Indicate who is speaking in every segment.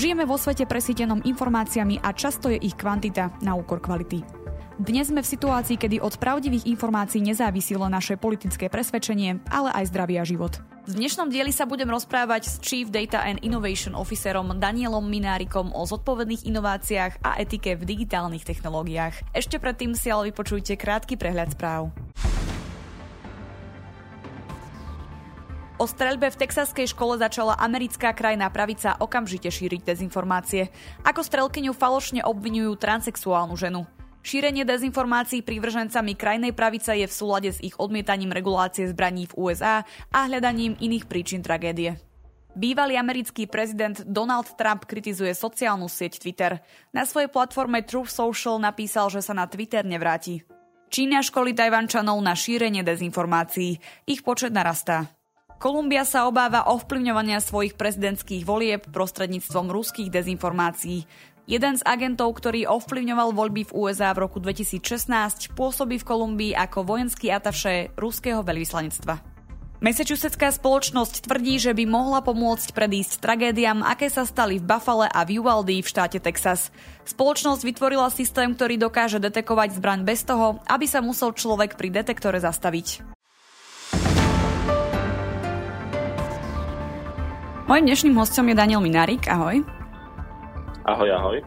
Speaker 1: Žijeme vo svete presítenom informáciami a často je ich kvantita na úkor kvality. Dnes sme v situácii, kedy od pravdivých informácií nezávisí len naše politické presvedčenie, ale aj zdravie a život. V dnešnom dieli sa budem rozprávať s Chief Data and Innovation Officerom Danielom Minárikom o zodpovedných inováciách a etike v digitálnych technológiách. Ešte predtým si ale vypočujte krátky prehľad správ. O streľbe v texaskej škole začala americká krajná pravica okamžite šíriť dezinformácie. Ako strelkyňu falošne obvinujú transexuálnu ženu. Šírenie dezinformácií prívržencami krajnej pravice je v súlade s ich odmietaním regulácie zbraní v USA a hľadaním iných príčin tragédie. Bývalý americký prezident Donald Trump kritizuje sociálnu sieť Twitter. Na svojej platforme Truth Social napísal, že sa na Twitter nevráti. Čína školy Tajvančanov na šírenie dezinformácií. Ich počet narastá. Kolumbia sa obáva ovplyvňovania svojich prezidentských volieb prostredníctvom ruských dezinformácií. Jeden z agentov, ktorý ovplyvňoval voľby v USA v roku 2016, pôsobí v Kolumbii ako vojenský ataše ruského veľvyslanectva. Massachusettská spoločnosť tvrdí, že by mohla pomôcť predísť tragédiám, aké sa stali v Buffale a v Uvalde v štáte Texas. Spoločnosť vytvorila systém, ktorý dokáže detekovať zbraň bez toho, aby sa musel človek pri detektore zastaviť. Mojím dnešným hostom je Daniel Minárik. Ahoj.
Speaker 2: Ahoj, ahoj.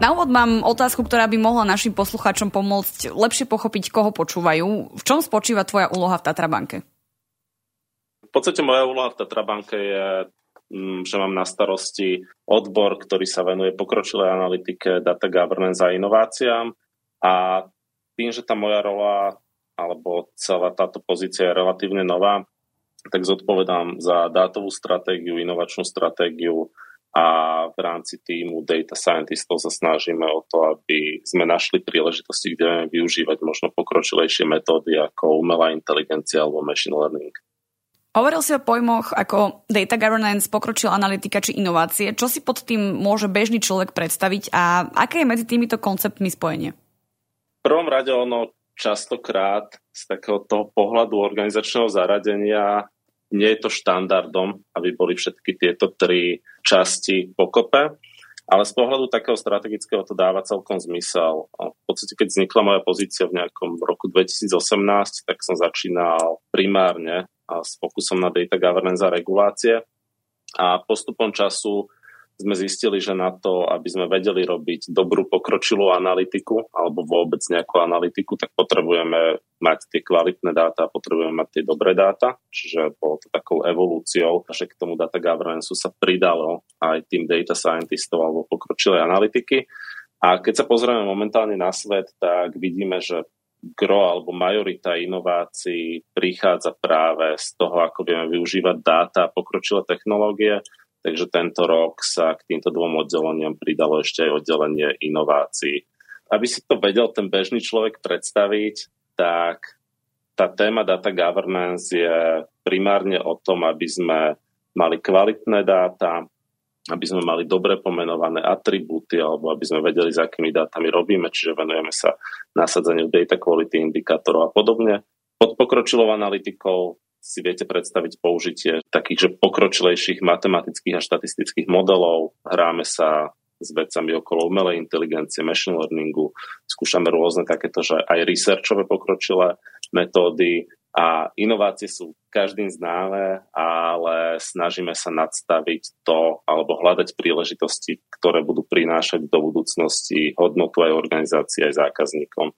Speaker 1: Na úvod mám otázku, ktorá by mohla našim poslucháčom pomôcť lepšie pochopiť, koho počúvajú. V čom spočíva tvoja úloha v Tatrabanke?
Speaker 2: V podstate moja úloha v Tatrabanke je, mm, že mám na starosti odbor, ktorý sa venuje pokročilej analytike, data governance a inováciám. A tým, že tá moja rola alebo celá táto pozícia je relatívne nová, tak zodpovedám za dátovú stratégiu, inovačnú stratégiu a v rámci týmu data scientistov sa snažíme o to, aby sme našli príležitosti, kde vieme využívať možno pokročilejšie metódy ako umelá inteligencia alebo machine learning.
Speaker 1: Hovoril si o pojmoch ako data governance, pokročilá analytika či inovácie. Čo si pod tým môže bežný človek predstaviť a aké je medzi týmito konceptmi spojenie?
Speaker 2: V prvom rade ono častokrát z takého toho pohľadu organizačného zaradenia nie je to štandardom, aby boli všetky tieto tri časti pokope, ale z pohľadu takého strategického to dáva celkom zmysel. V podstate, keď vznikla moja pozícia v nejakom roku 2018, tak som začínal primárne s fokusom na data governance a regulácie a postupom času sme zistili, že na to, aby sme vedeli robiť dobrú pokročilú analytiku alebo vôbec nejakú analytiku, tak potrebujeme mať tie kvalitné dáta, potrebujeme mať tie dobré dáta, čiže bolo to takou evolúciou, že k tomu data governance sa pridalo aj tým data scientistov alebo pokročilej analytiky. A keď sa pozrieme momentálne na svet, tak vidíme, že gro alebo majorita inovácií prichádza práve z toho, ako vieme využívať dáta a pokročilé technológie Takže tento rok sa k týmto dvom oddeleniam pridalo ešte aj oddelenie inovácií. Aby si to vedel ten bežný človek predstaviť, tak tá téma data governance je primárne o tom, aby sme mali kvalitné dáta, aby sme mali dobre pomenované atribúty alebo aby sme vedeli, s akými dátami robíme, čiže venujeme sa nasadzaniu data quality indikátorov a podobne. Pod pokročilou analytikou si viete predstaviť použitie takých že pokročilejších matematických a štatistických modelov. Hráme sa s vecami okolo umelej inteligencie, machine learningu, skúšame rôzne takéto, že aj researchové pokročilé metódy a inovácie sú každým známe, ale snažíme sa nadstaviť to alebo hľadať príležitosti, ktoré budú prinášať do budúcnosti hodnotu aj organizácii, aj zákazníkom.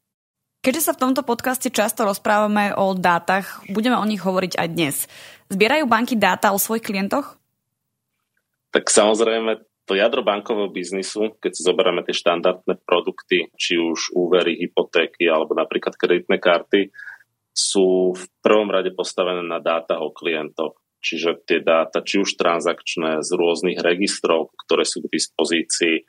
Speaker 1: Keďže sa v tomto podcaste často rozprávame o dátach, budeme o nich hovoriť aj dnes. Zbierajú banky dáta o svojich klientoch?
Speaker 2: Tak samozrejme, to jadro bankového biznisu, keď si zoberieme tie štandardné produkty, či už úvery, hypotéky alebo napríklad kreditné karty, sú v prvom rade postavené na dátach o klientoch. Čiže tie dáta, či už transakčné z rôznych registrov, ktoré sú k dispozícii,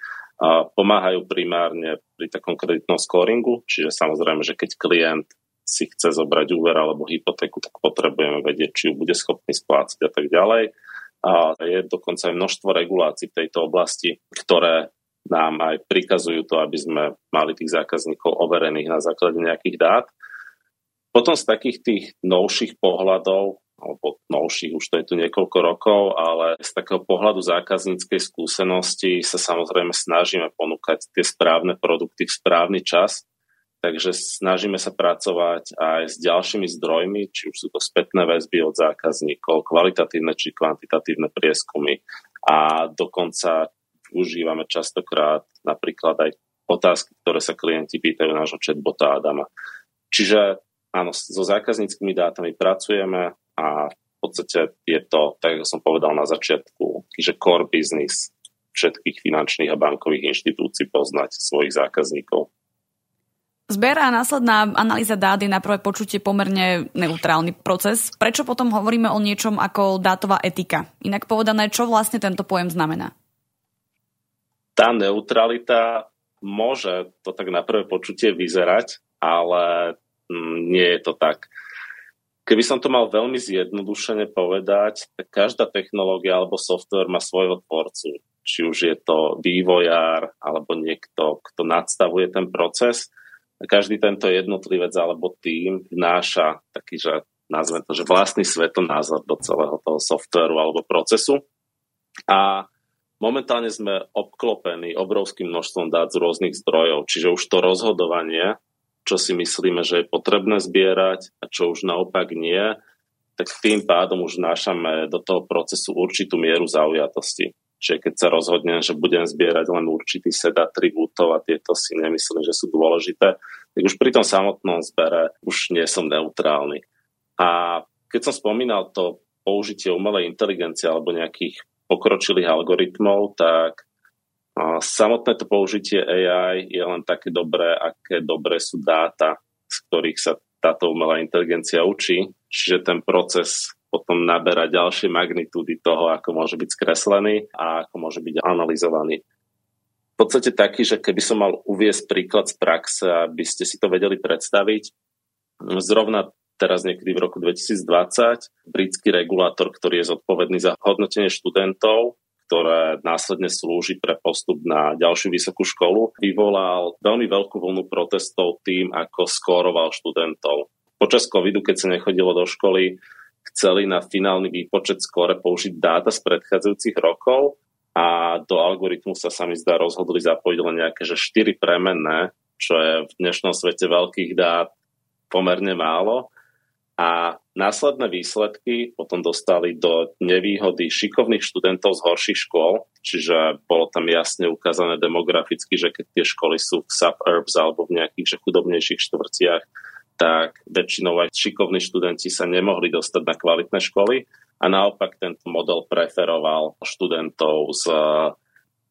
Speaker 2: pomáhajú primárne pri takom kreditnom scoringu, čiže samozrejme, že keď klient si chce zobrať úver alebo hypotéku, tak potrebujeme vedieť, či ju bude schopný splácať a tak ďalej. A je dokonca aj množstvo regulácií v tejto oblasti, ktoré nám aj prikazujú to, aby sme mali tých zákazníkov overených na základe nejakých dát. Potom z takých tých novších pohľadov alebo novších, už to je tu niekoľko rokov, ale z takého pohľadu zákazníckej skúsenosti sa samozrejme snažíme ponúkať tie správne produkty v správny čas, takže snažíme sa pracovať aj s ďalšími zdrojmi, či už sú to spätné väzby od zákazníkov, kvalitatívne či kvantitatívne prieskumy a dokonca užívame častokrát napríklad aj otázky, ktoré sa klienti pýtajú nášho chatbota Adama. Čiže áno, so zákazníckými dátami pracujeme a v podstate je to, tak ako som povedal na začiatku, že core business všetkých finančných a bankových inštitúcií poznať svojich zákazníkov.
Speaker 1: Zber a následná analýza dát je na prvé počutie pomerne neutrálny proces. Prečo potom hovoríme o niečom ako dátová etika? Inak povedané, čo vlastne tento pojem znamená?
Speaker 2: Tá neutralita môže to tak na prvé počutie vyzerať, ale mm, nie je to tak. Keby som to mal veľmi zjednodušene povedať, tak každá technológia alebo software má svojho tvorcu. Či už je to vývojár alebo niekto, kto nadstavuje ten proces. Každý tento jednotlivec alebo tým vnáša taký, že nazvem to, že vlastný svetonázor do celého toho softwaru alebo procesu. A momentálne sme obklopení obrovským množstvom dát z rôznych zdrojov, čiže už to rozhodovanie čo si myslíme, že je potrebné zbierať a čo už naopak nie, tak tým pádom už nášame do toho procesu určitú mieru zaujatosti. Čiže keď sa rozhodnem, že budem zbierať len určitý set atribútov a tieto si nemyslím, že sú dôležité, tak už pri tom samotnom zbere už nie som neutrálny. A keď som spomínal to použitie umelej inteligencie alebo nejakých pokročilých algoritmov, tak a samotné to použitie AI je len také dobré, aké dobré sú dáta, z ktorých sa táto umelá inteligencia učí. Čiže ten proces potom naberá ďalšie magnitúdy toho, ako môže byť skreslený a ako môže byť analyzovaný. V podstate taký, že keby som mal uviesť príklad z praxe, aby ste si to vedeli predstaviť, zrovna teraz niekedy v roku 2020 britský regulátor, ktorý je zodpovedný za hodnotenie študentov, ktoré následne slúži pre postup na ďalšiu vysokú školu, vyvolal veľmi veľkú vlnu protestov tým, ako skóroval študentov. Počas covidu, keď sa nechodilo do školy, chceli na finálny výpočet skóre použiť dáta z predchádzajúcich rokov a do algoritmu sa sami zdá rozhodli zapojiť len nejaké že 4 premenné, čo je v dnešnom svete veľkých dát pomerne málo a následné výsledky potom dostali do nevýhody šikovných študentov z horších škôl, čiže bolo tam jasne ukázané demograficky, že keď tie školy sú v suburbs alebo v nejakých že chudobnejších štvrciach, tak väčšinou aj šikovní študenti sa nemohli dostať na kvalitné školy a naopak tento model preferoval študentov z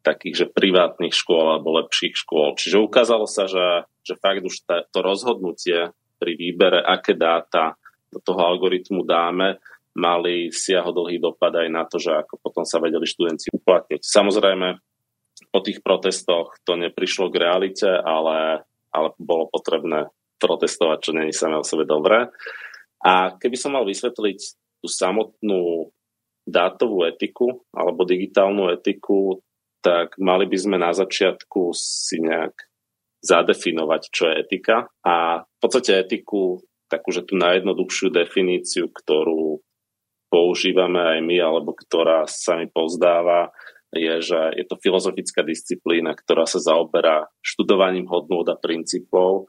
Speaker 2: takých, že privátnych škôl alebo lepších škôl. Čiže ukázalo sa, že, že fakt už to rozhodnutie pri výbere, aké dáta do toho algoritmu dáme, mali siahodlhý dopad aj na to, že ako potom sa vedeli študenti uplatniť. Samozrejme, po tých protestoch to neprišlo k realite, ale, ale bolo potrebné protestovať, čo není samé o sebe dobré. A keby som mal vysvetliť tú samotnú dátovú etiku alebo digitálnu etiku, tak mali by sme na začiatku si nejak zadefinovať, čo je etika. A v podstate etiku takúže tú najjednoduchšiu definíciu, ktorú používame aj my, alebo ktorá sa mi pozdáva, je, že je to filozofická disciplína, ktorá sa zaoberá študovaním hodnôt a princípov,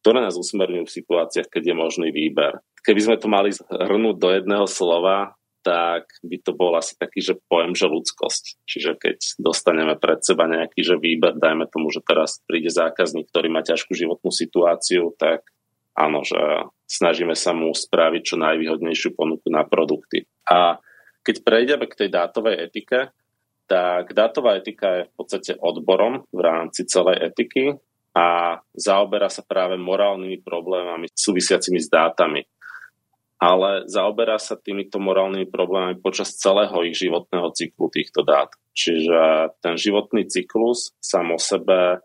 Speaker 2: ktoré nás usmerňujú v situáciách, keď je možný výber. Keby sme to mali zhrnúť do jedného slova, tak by to bol asi taký, že pojem, že ľudskosť. Čiže keď dostaneme pred seba nejaký, že výber, dajme tomu, že teraz príde zákazník, ktorý má ťažkú životnú situáciu, tak áno, že snažíme sa mu spraviť čo najvýhodnejšiu ponuku na produkty. A keď prejdeme k tej dátovej etike, tak dátová etika je v podstate odborom v rámci celej etiky a zaoberá sa práve morálnymi problémami súvisiacimi s dátami. Ale zaoberá sa týmito morálnymi problémami počas celého ich životného cyklu týchto dát. Čiže ten životný cyklus sám o sebe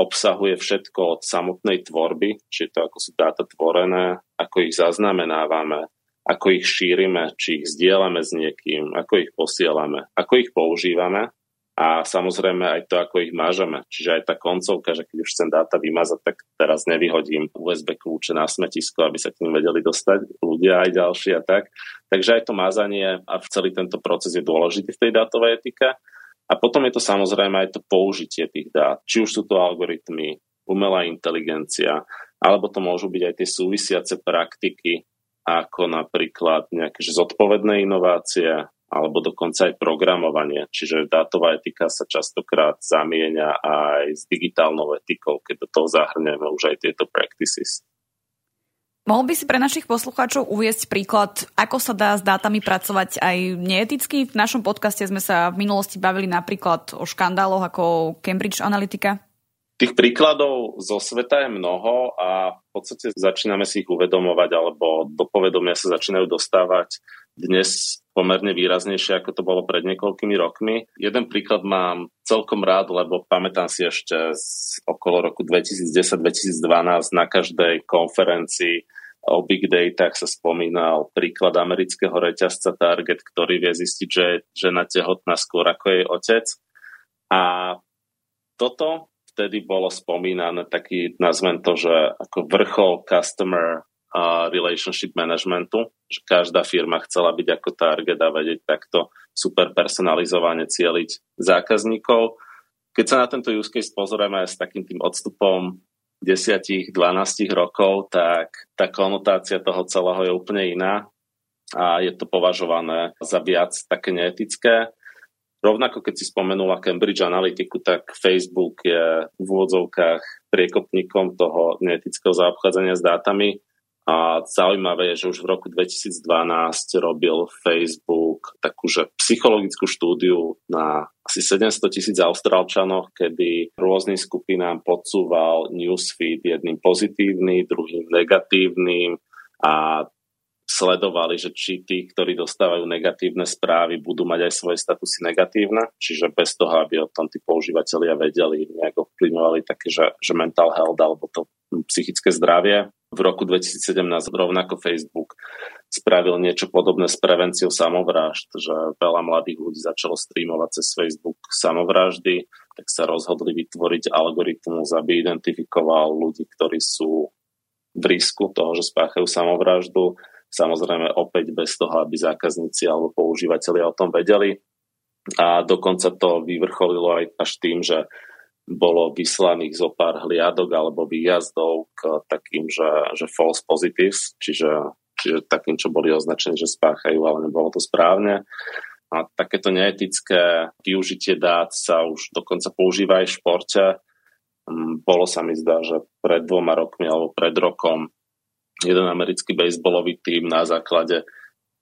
Speaker 2: obsahuje všetko od samotnej tvorby, či to ako sú dáta tvorené, ako ich zaznamenávame, ako ich šírime, či ich zdieľame s niekým, ako ich posielame, ako ich používame a samozrejme aj to, ako ich mážeme. Čiže aj tá koncovka, že keď už chcem dáta vymazať, tak teraz nevyhodím USB kľúče na smetisko, aby sa k ním vedeli dostať ľudia aj ďalší a tak. Takže aj to mazanie a celý tento proces je dôležitý v tej dátovej etike. A potom je to samozrejme aj to použitie tých dát. Či už sú to algoritmy, umelá inteligencia, alebo to môžu byť aj tie súvisiace praktiky, ako napríklad nejaké zodpovedné inovácie, alebo dokonca aj programovanie. Čiže dátová etika sa častokrát zamieňa aj s digitálnou etikou, keď do toho zahrnieme už aj tieto practices.
Speaker 1: Mohol by si pre našich poslucháčov uviesť príklad, ako sa dá s dátami pracovať aj neeticky? V našom podcaste sme sa v minulosti bavili napríklad o škandáloch ako Cambridge Analytica.
Speaker 2: Tých príkladov zo sveta je mnoho a v podstate začíname si ich uvedomovať alebo do povedomia sa začínajú dostávať dnes pomerne výraznejšie, ako to bolo pred niekoľkými rokmi. Jeden príklad mám celkom rád, lebo pamätám si ešte z okolo roku 2010-2012 na každej konferencii o big data sa spomínal príklad amerického reťazca Target, ktorý vie zistiť, že je žena tehotná skôr ako jej otec. A toto vtedy bolo spomínané taký, nazvem to, že ako vrchol customer relationship managementu, že každá firma chcela byť ako target a vedieť takto super personalizovane cieliť zákazníkov. Keď sa na tento use case pozrieme s takým tým odstupom 10-12 rokov, tak tá konotácia toho celého je úplne iná a je to považované za viac také neetické. Rovnako keď si spomenula Cambridge Analytiku, tak Facebook je v úvodzovkách priekopníkom toho neetického zaobchádzania s dátami. A zaujímavé je, že už v roku 2012 robil Facebook takúže psychologickú štúdiu na asi 700 tisíc austrálčanoch, kedy rôznym skupinám podsúval newsfeed jedným pozitívny, druhým negatívnym a sledovali, že či tí, ktorí dostávajú negatívne správy, budú mať aj svoje statusy negatívne, čiže bez toho, aby o tom tí používateľia vedeli, nejak ovplyvňovali také, že, že mental health alebo to psychické zdravie. V roku 2017 rovnako Facebook spravil niečo podobné s prevenciou samovrážd, že veľa mladých ľudí začalo streamovať cez Facebook samovraždy, tak sa rozhodli vytvoriť algoritmus, aby identifikoval ľudí, ktorí sú v risku toho, že spáchajú samovraždu Samozrejme opäť bez toho, aby zákazníci alebo používateľi o tom vedeli. A dokonca to vyvrcholilo aj až tým, že bolo vyslaných zo pár hliadok alebo výjazdov k takým, že, že false positives, čiže, čiže takým, čo boli označení, že spáchajú, ale nebolo to správne. A takéto neetické využitie dát sa už dokonca používa aj v športe. Mm, bolo sa mi zdá, že pred dvoma rokmi alebo pred rokom jeden americký baseballový tým na základe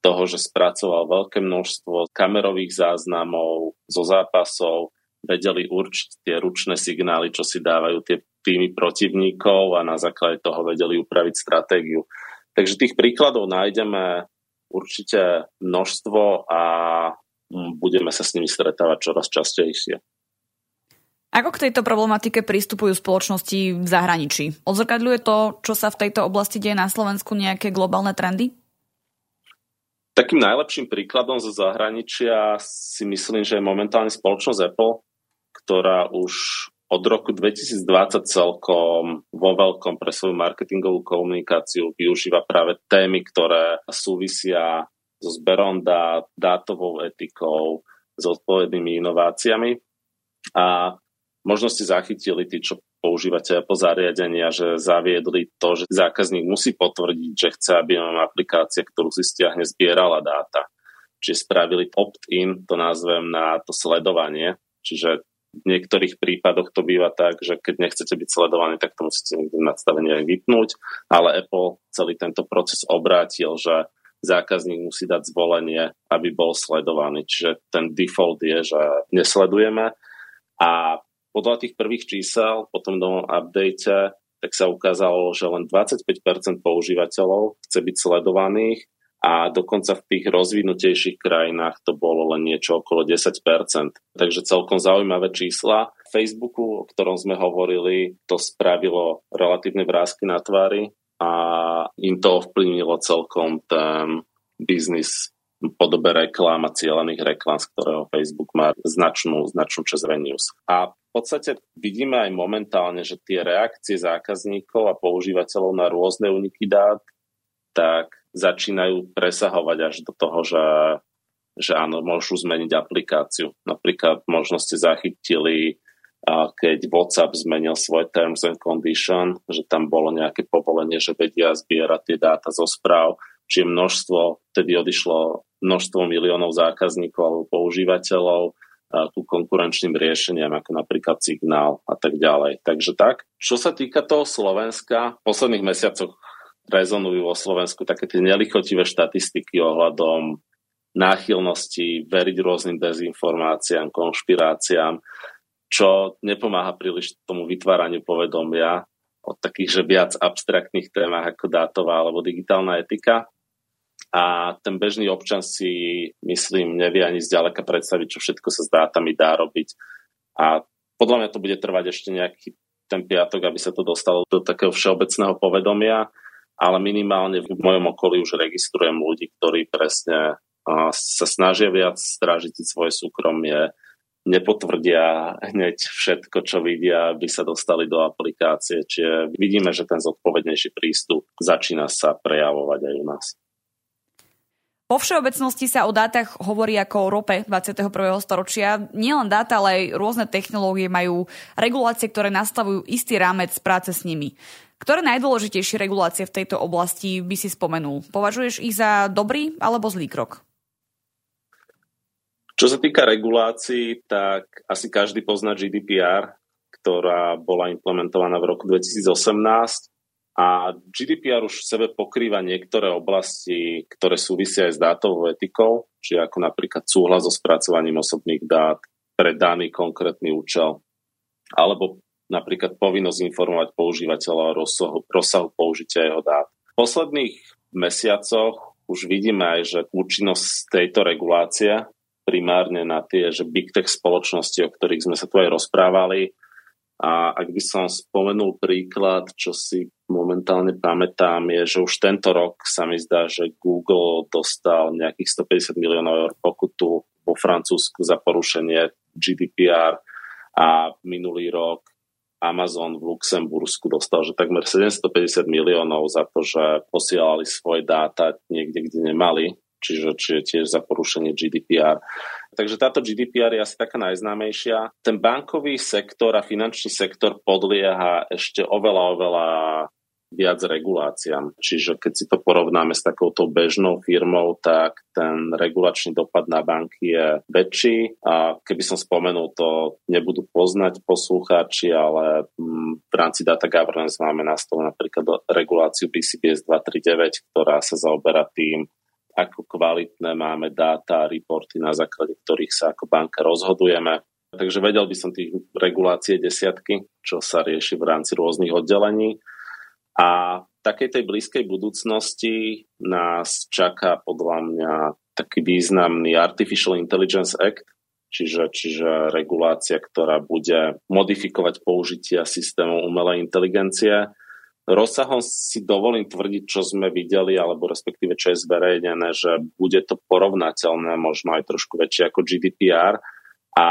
Speaker 2: toho, že spracoval veľké množstvo kamerových záznamov zo zápasov, vedeli určiť tie ručné signály, čo si dávajú tie týmy protivníkov a na základe toho vedeli upraviť stratégiu. Takže tých príkladov nájdeme určite množstvo a budeme sa s nimi stretávať čoraz častejšie.
Speaker 1: Ako k tejto problematike pristupujú spoločnosti v zahraničí? Odzrkadľuje to, čo sa v tejto oblasti deje na Slovensku, nejaké globálne trendy?
Speaker 2: Takým najlepším príkladom zo zahraničia si myslím, že je momentálne spoločnosť Apple, ktorá už od roku 2020 celkom vo veľkom pre svoju marketingovú komunikáciu využíva práve témy, ktoré súvisia so zberom dát, dátovou etikou, s odpovednými inováciami. A Možno ste zachytili tí, čo používate po zariadenia, že zaviedli to, že zákazník musí potvrdiť, že chce, aby vám aplikácia, ktorú si stiahne, zbierala dáta. Čiže spravili opt-in, to nazvem na to sledovanie. Čiže v niektorých prípadoch to býva tak, že keď nechcete byť sledovaní, tak to musíte niekde nastavenie aj vypnúť, ale Apple celý tento proces obrátil, že zákazník musí dať zvolenie, aby bol sledovaný. Čiže ten default je, že nesledujeme a podľa tých prvých čísel po tom novom update tak sa ukázalo, že len 25% používateľov chce byť sledovaných a dokonca v tých rozvinutejších krajinách to bolo len niečo okolo 10%. Takže celkom zaujímavé čísla. Facebooku, o ktorom sme hovorili, to spravilo relatívne vrázky na tvári a im to ovplyvnilo celkom ten biznis podobe reklám a cieľených reklám, z ktorého Facebook má značnú, značnú časť revenues. A v podstate vidíme aj momentálne, že tie reakcie zákazníkov a používateľov na rôzne uniky dát tak začínajú presahovať až do toho, že, že áno, môžu zmeniť aplikáciu. Napríklad možno ste zachytili keď WhatsApp zmenil svoj terms and condition, že tam bolo nejaké povolenie, že vedia zbierať tie dáta zo správ, čiže množstvo, vtedy odišlo množstvo miliónov zákazníkov alebo používateľov ku konkurenčným riešeniam, ako napríklad Signál a tak ďalej. Takže tak. Čo sa týka toho Slovenska, v posledných mesiacoch rezonujú vo Slovensku také tie nelichotivé štatistiky ohľadom náchylnosti veriť rôznym dezinformáciám, konšpiráciám čo nepomáha príliš tomu vytváraniu povedomia o takých, že viac abstraktných témach ako dátová alebo digitálna etika. A ten bežný občan si, myslím, nevie ani zďaleka predstaviť, čo všetko sa s dátami dá robiť. A podľa mňa to bude trvať ešte nejaký ten piatok, aby sa to dostalo do takého všeobecného povedomia, ale minimálne v mojom okolí už registrujem ľudí, ktorí presne sa snažia viac strážiť svoje súkromie, nepotvrdia hneď všetko, čo vidia, aby sa dostali do aplikácie. Čiže vidíme, že ten zodpovednejší prístup začína sa prejavovať aj u nás.
Speaker 1: Po všeobecnosti sa o dátach hovorí ako o rope 21. storočia. Nielen dáta, ale aj rôzne technológie majú regulácie, ktoré nastavujú istý rámec práce s nimi. Ktoré najdôležitejšie regulácie v tejto oblasti by si spomenul? Považuješ ich za dobrý alebo zlý krok?
Speaker 2: Čo sa týka regulácií, tak asi každý pozná GDPR, ktorá bola implementovaná v roku 2018 a GDPR už v sebe pokrýva niektoré oblasti, ktoré súvisia aj s dátovou etikou, či ako napríklad súhlas so spracovaním osobných dát pre daný konkrétny účel, alebo napríklad povinnosť informovať používateľa o rozsahu, rozsahu použitia jeho dát. V posledných mesiacoch už vidíme aj, že účinnosť tejto regulácie primárne na tie že big tech spoločnosti, o ktorých sme sa tu aj rozprávali. A ak by som spomenul príklad, čo si momentálne pamätám, je, že už tento rok sa mi zdá, že Google dostal nejakých 150 miliónov eur pokutu vo Francúzsku za porušenie GDPR a minulý rok Amazon v Luxembursku dostal, že takmer 750 miliónov za to, že posielali svoje dáta niekde, kde nemali čiže, čiže tiež za porušenie GDPR. Takže táto GDPR je asi taká najznámejšia. Ten bankový sektor a finančný sektor podlieha ešte oveľa, oveľa viac reguláciám. Čiže keď si to porovnáme s takouto bežnou firmou, tak ten regulačný dopad na banky je väčší. A keby som spomenul, to nebudú poznať poslucháči, ale mm, v rámci Data Governance máme na stole napríklad reguláciu BCBS 239, ktorá sa zaoberá tým, ako kvalitné máme dáta a reporty, na základe ktorých sa ako banka rozhodujeme. Takže vedel by som tých regulácie desiatky, čo sa rieši v rámci rôznych oddelení. A v takej tej blízkej budúcnosti nás čaká podľa mňa taký významný Artificial Intelligence Act, čiže, čiže regulácia, ktorá bude modifikovať použitia systémov umelej inteligencie. Rozsahom si dovolím tvrdiť, čo sme videli, alebo respektíve čo je zverejnené, že bude to porovnateľné, možno aj trošku väčšie ako GDPR a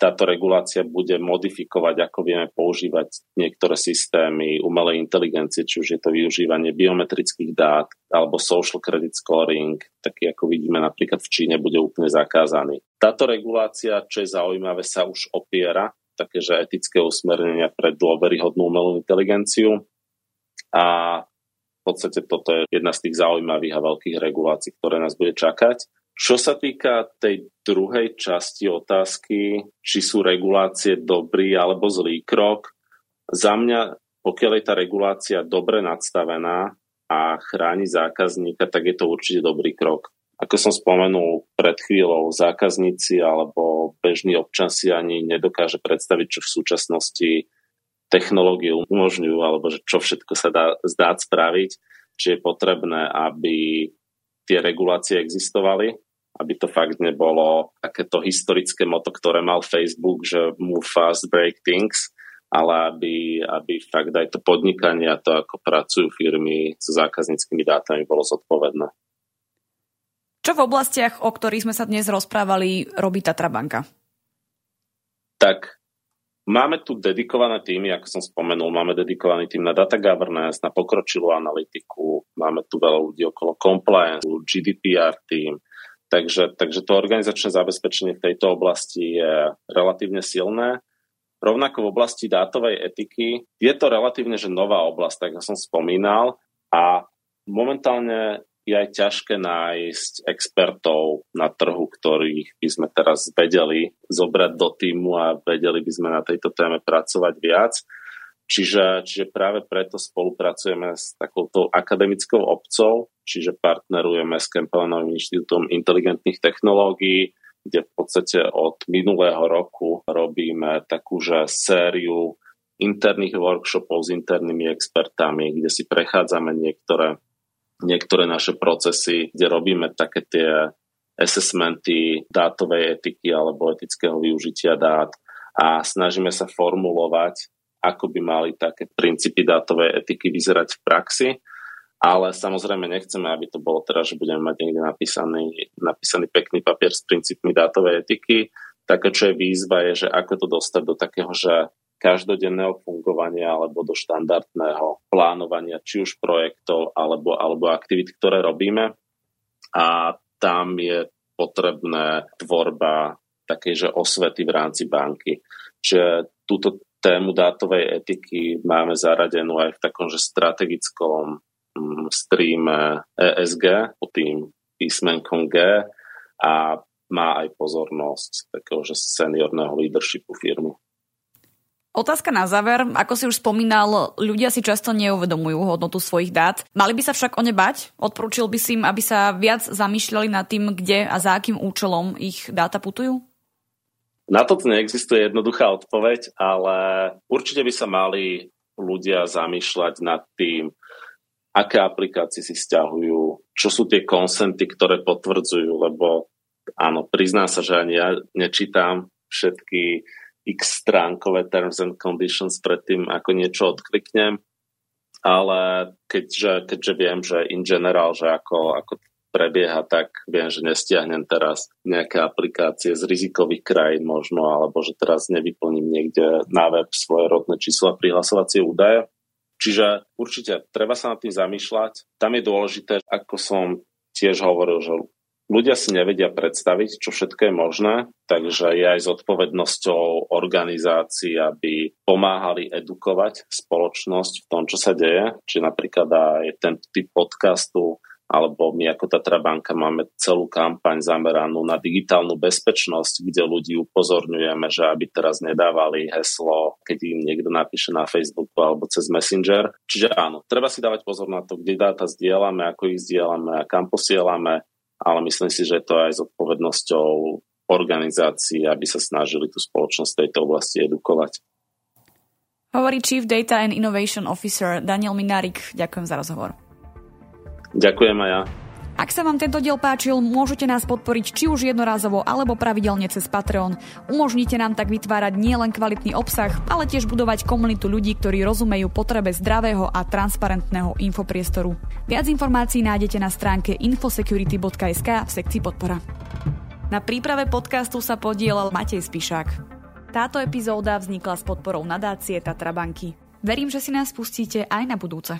Speaker 2: táto regulácia bude modifikovať, ako vieme používať niektoré systémy umelej inteligencie, či už je to využívanie biometrických dát alebo social credit scoring, taký ako vidíme napríklad v Číne, bude úplne zakázaný. Táto regulácia, čo je zaujímavé, sa už opiera také, že etické usmernenia pre dôveryhodnú umelú inteligenciu. A v podstate toto je jedna z tých zaujímavých a veľkých regulácií, ktoré nás bude čakať. Čo sa týka tej druhej časti otázky, či sú regulácie dobrý alebo zlý krok, za mňa, pokiaľ je tá regulácia dobre nadstavená a chráni zákazníka, tak je to určite dobrý krok. Ako som spomenul pred chvíľou, zákazníci alebo bežný občan si ani nedokáže predstaviť, čo v súčasnosti technológie umožňujú, alebo že čo všetko sa dá zdáť spraviť. Či je potrebné, aby tie regulácie existovali, aby to fakt nebolo takéto historické moto, ktoré mal Facebook, že move fast, break things, ale aby, aby fakt aj to podnikanie a to, ako pracujú firmy so zákazníckými dátami, bolo zodpovedné.
Speaker 1: Čo v oblastiach, o ktorých sme sa dnes rozprávali, robí Tatra banka?
Speaker 2: Tak Máme tu dedikované týmy, ako som spomenul, máme dedikovaný tým na data governance, na pokročilú analytiku, máme tu veľa ľudí okolo compliance, GDPR tým, takže, takže to organizačné zabezpečenie v tejto oblasti je relatívne silné. Rovnako v oblasti dátovej etiky je to relatívne že nová oblasť, tak ako som spomínal, a momentálne je aj ťažké nájsť expertov na trhu, ktorých by sme teraz vedeli zobrať do týmu a vedeli by sme na tejto téme pracovať viac. Čiže, čiže práve preto spolupracujeme s takouto akademickou obcov, čiže partnerujeme s Kempelenovým inštitútom inteligentných technológií, kde v podstate od minulého roku robíme takúže sériu interných workshopov s internými expertami, kde si prechádzame niektoré niektoré naše procesy, kde robíme také tie assessmenty dátovej etiky alebo etického využitia dát a snažíme sa formulovať, ako by mali také princípy dátovej etiky vyzerať v praxi. Ale samozrejme nechceme, aby to bolo teraz, že budeme mať niekde napísaný, napísaný pekný papier s princípmi dátovej etiky. Také, čo je výzva, je, že ako to dostať do takého, že každodenného fungovania alebo do štandardného plánovania či už projektov alebo, alebo aktivít, ktoré robíme. A tam je potrebné tvorba takej, že osvety v rámci banky. Čiže túto tému dátovej etiky máme zaradenú aj v takom, že strategickom mm, streame ESG, pod tým písmenkom G a má aj pozornosť takého, že seniorného leadershipu firmy.
Speaker 1: Otázka na záver. Ako si už spomínal, ľudia si často neuvedomujú hodnotu svojich dát. Mali by sa však o ne bať? Odporúčil by si im, aby sa viac zamýšľali nad tým, kde a za akým účelom ich dáta putujú?
Speaker 2: Na to neexistuje jednoduchá odpoveď, ale určite by sa mali ľudia zamýšľať nad tým, aké aplikácie si stiahujú, čo sú tie konsenty, ktoré potvrdzujú, lebo áno, priznám sa, že ani ja nečítam všetky x stránkové terms and conditions predtým, ako niečo odkliknem. Ale keďže, keďže viem, že in general, že ako, ako prebieha, tak viem, že nestiahnem teraz nejaké aplikácie z rizikových krajín možno, alebo že teraz nevyplním niekde na web svoje rodné číslo a prihlasovacie údaje. Čiže určite treba sa nad tým zamýšľať. Tam je dôležité, ako som tiež hovoril, že ľudia si nevedia predstaviť, čo všetko je možné, takže je aj zodpovednosťou organizácií, aby pomáhali edukovať spoločnosť v tom, čo sa deje. Či napríklad aj tento typ podcastu, alebo my ako Tatra banka máme celú kampaň zameranú na digitálnu bezpečnosť, kde ľudí upozorňujeme, že aby teraz nedávali heslo, keď im niekto napíše na Facebooku alebo cez Messenger. Čiže áno, treba si dávať pozor na to, kde dáta zdieľame, ako ich zdieľame a kam posielame ale myslím si, že je to aj s odpovednosťou organizácií, aby sa snažili tú spoločnosť v tejto oblasti edukovať.
Speaker 1: Hovorí Chief Data and Innovation Officer Daniel Minárik. Ďakujem za rozhovor.
Speaker 2: Ďakujem aj ja.
Speaker 1: Ak sa vám tento diel páčil, môžete nás podporiť či už jednorázovo alebo pravidelne cez Patreon. Umožnite nám tak vytvárať nielen kvalitný obsah, ale tiež budovať komunitu ľudí, ktorí rozumejú potrebe zdravého a transparentného infopriestoru. Viac informácií nájdete na stránke infosecurity.sk v sekcii podpora. Na príprave podcastu sa podielal Matej Spišák. Táto epizóda vznikla s podporou nadácie Tatra Banky. Verím, že si nás pustíte aj na budúce.